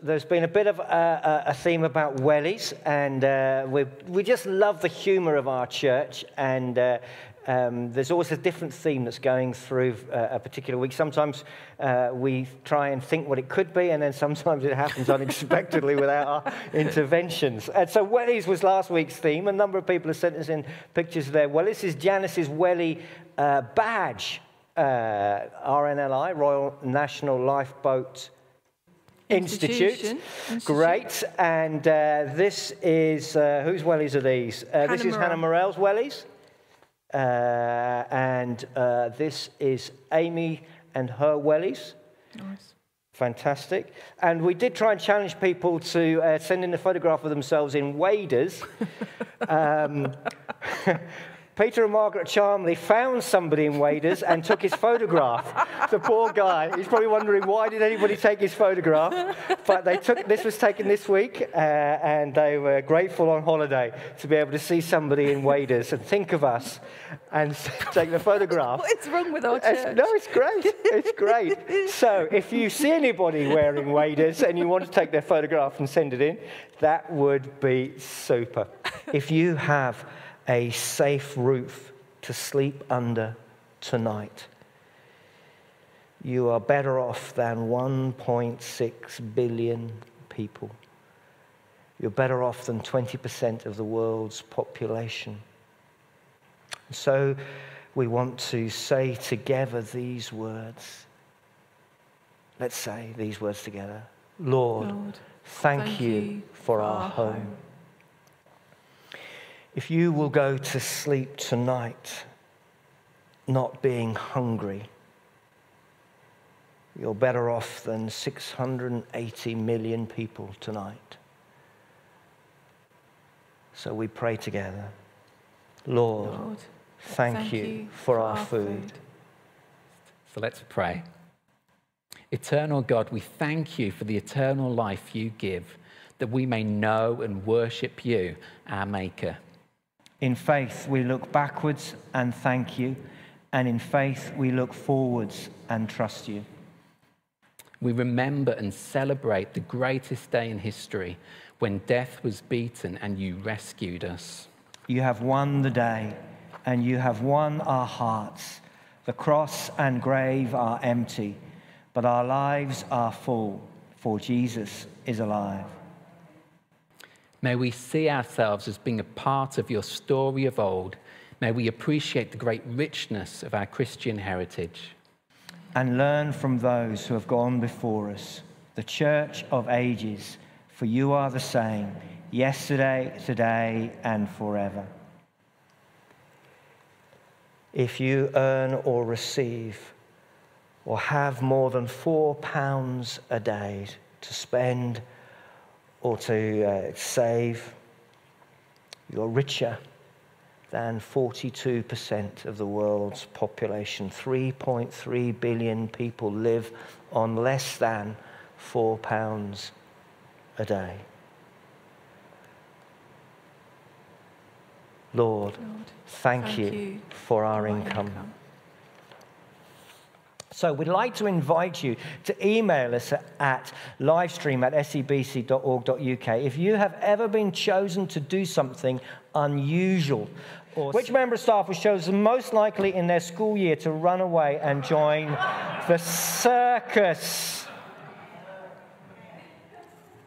There's been a bit of a, a theme about wellies, and uh, we, we just love the humour of our church. And uh, um, there's always a different theme that's going through uh, a particular week. Sometimes uh, we try and think what it could be, and then sometimes it happens unexpectedly without our interventions. And so, wellies was last week's theme. A number of people have sent us in pictures of their wellies. This is Janice's wellie uh, badge, uh, RNLI, Royal National Lifeboat. Institute. Great. And uh, this is, uh, whose wellies are these? Uh, this is Hannah Morell's wellies. Uh, and uh, this is Amy and her wellies. Nice. Fantastic. And we did try and challenge people to uh, send in a photograph of themselves in waders. um, Peter and Margaret Charmley found somebody in waders and took his photograph. The poor guy. He's probably wondering why did anybody take his photograph? But they took this was taken this week, uh, and they were grateful on holiday to be able to see somebody in waders and think of us and take the photograph. What is wrong with our church? It's, no, it's great. It's great. so if you see anybody wearing waders and you want to take their photograph and send it in, that would be super. If you have a safe roof to sleep under tonight. You are better off than 1.6 billion people. You're better off than 20% of the world's population. So we want to say together these words. Let's say these words together. Lord, Lord thank, thank, you, for our home. home. If you will go to sleep tonight not being hungry, you're better off than 680 million people tonight. So we pray together. Lord, Lord thank, thank, you, you for, for, our, our food. food. So let's pray. Eternal God, we thank you for the eternal life you give, that we may know and worship you, our Maker. In faith, we look backwards and thank you, and in faith, we look forwards and trust you. We remember and celebrate the greatest day in history when death was beaten and you rescued us. You have won the day, and you have won our hearts. The cross and grave are empty, but our lives are full, for Jesus is alive. May we see ourselves as being a part of your story of old. May we appreciate the great richness of our Christian heritage. And learn from those who have gone before us, the church of ages, for you are the same, yesterday, today, and forever. If you earn or receive or have more than four pounds a day to spend or to uh, save, you're richer than 42% of the world's population. 3.3 billion people live on less than four pounds a day. Lord, Lord thank, thank, you, you for our income. income. So we'd like to invite you to email us at livestream at sebc.org.uk if you have ever been chosen to do something unusual. Or Which member of staff was chosen most likely in their school year to run away and join the circus?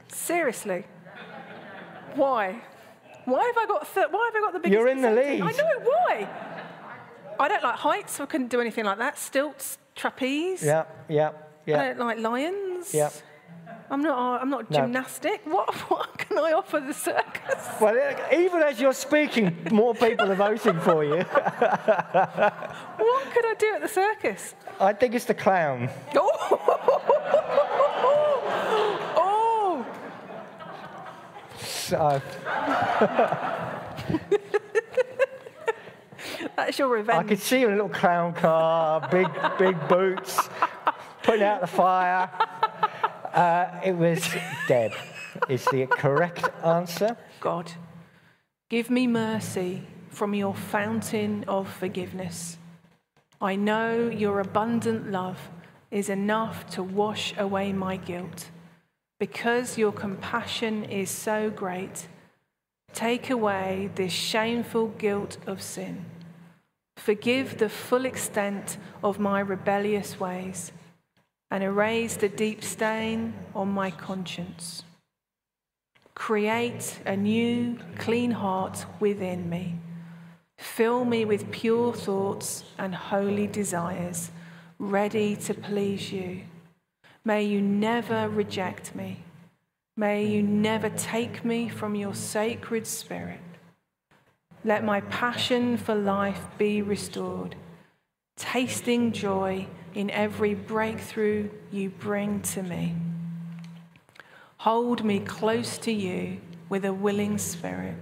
Seriously? Why? Why have I got, th- why have I got the biggest You're in the lead. I know, why? I don't like heights, so I couldn't do anything like that. Stilts, trapeze. Yeah, yeah, yeah. I don't like lions. Yeah. I'm not. I'm not gymnastic. No. What, what can I offer the circus? Well, even as you're speaking, more people are voting for you. what could I do at the circus? I think it's the clown. Oh. oh. So. That's your revenge. I could see you in a little clown car, big, big boots, putting out the fire. Uh, it was dead. Is the correct answer? God, give me mercy from your fountain of forgiveness. I know your abundant love is enough to wash away my guilt. Because your compassion is so great, take away this shameful guilt of sin. Forgive the full extent of my rebellious ways and erase the deep stain on my conscience. Create a new, clean heart within me. Fill me with pure thoughts and holy desires, ready to please you. May you never reject me. May you never take me from your sacred spirit. Let my passion for life be restored, tasting joy in every breakthrough you bring to me. Hold me close to you with a willing spirit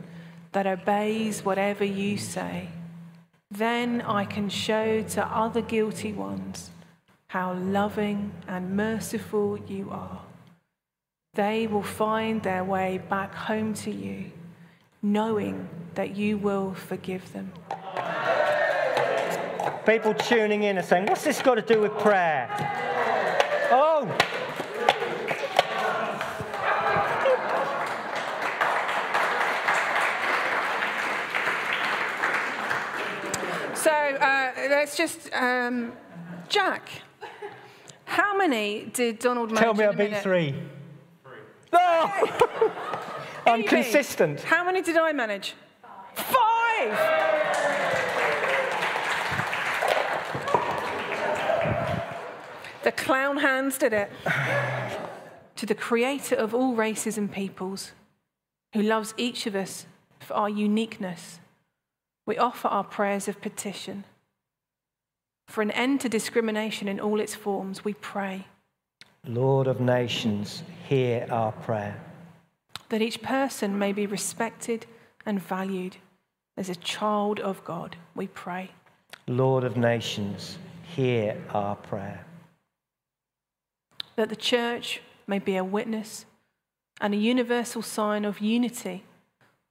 that obeys whatever you say. Then I can show to other guilty ones how loving and merciful you are. They will find their way back home to you, knowing that you will forgive them. People tuning in are saying, What's this got to do with prayer? Oh! So uh, let's just, um, Jack, how many did Donald manage Tell me in I a beat minute? three. No! I'm Evie, consistent. How many did I manage? Five! The clown hands did it. to the creator of all races and peoples, who loves each of us for our uniqueness, we offer our prayers of petition. For an end to discrimination in all its forms, we pray Lord of nations, hear our prayer. That each person may be respected and valued as a child of God. We pray. Lord of nations, hear our prayer. That the church may be a witness and a universal sign of unity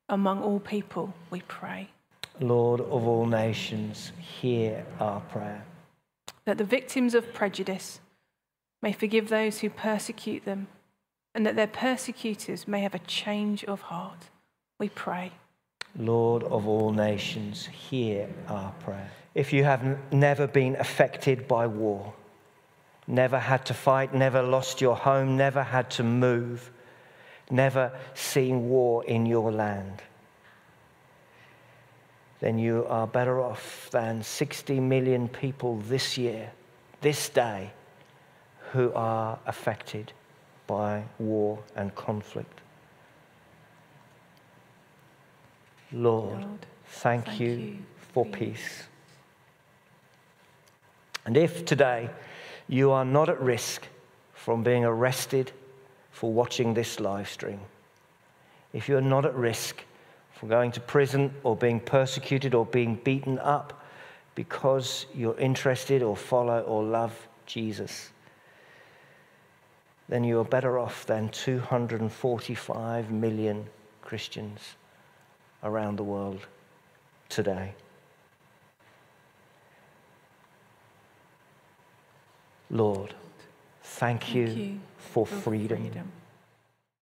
among all people. We pray. Lord of all nations, hear our prayer. That the victims of prejudice may forgive those who persecute them and that their persecutors may have a change of heart. We pray. Lord of all nations, hear our prayer. If you have n- never been affected by war, never had to fight, never lost your home, never had to move, never seen war in your land, then you are better off than 60 million people this year, this day, who are affected by war and conflict. Lord, Lord, thank, thank you, you for your- peace. And if today you are not at risk from being arrested for watching this live stream, if you're not at risk from going to prison or being persecuted or being beaten up because you're interested or follow or love Jesus, then you are better off than 245 million Christians around the world today. Lord, thank, Thank you, you for, for freedom. freedom.